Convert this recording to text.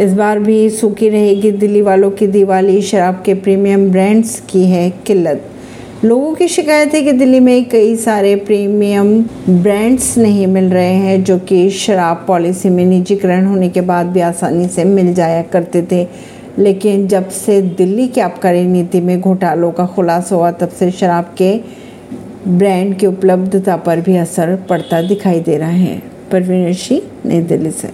इस बार भी सूखी रहेगी दिल्ली वालों की दिवाली, शराब के प्रीमियम ब्रांड्स की है किल्लत। लोगों की शिकायत है कि दिल्ली में कई सारे प्रीमियम ब्रांड्स नहीं मिल रहे हैं, जो कि शराब पॉलिसी में निजीकरण होने के बाद भी आसानी से मिल जाया करते थे। लेकिन जब से दिल्ली की आबकारी नीति में घोटालों का खुलासा हुआ, तब से शराब के ब्रांड की उपलब्धता पर भी असर पड़ता दिखाई दे रहा है। परवीन सिंह नई दिल्ली से।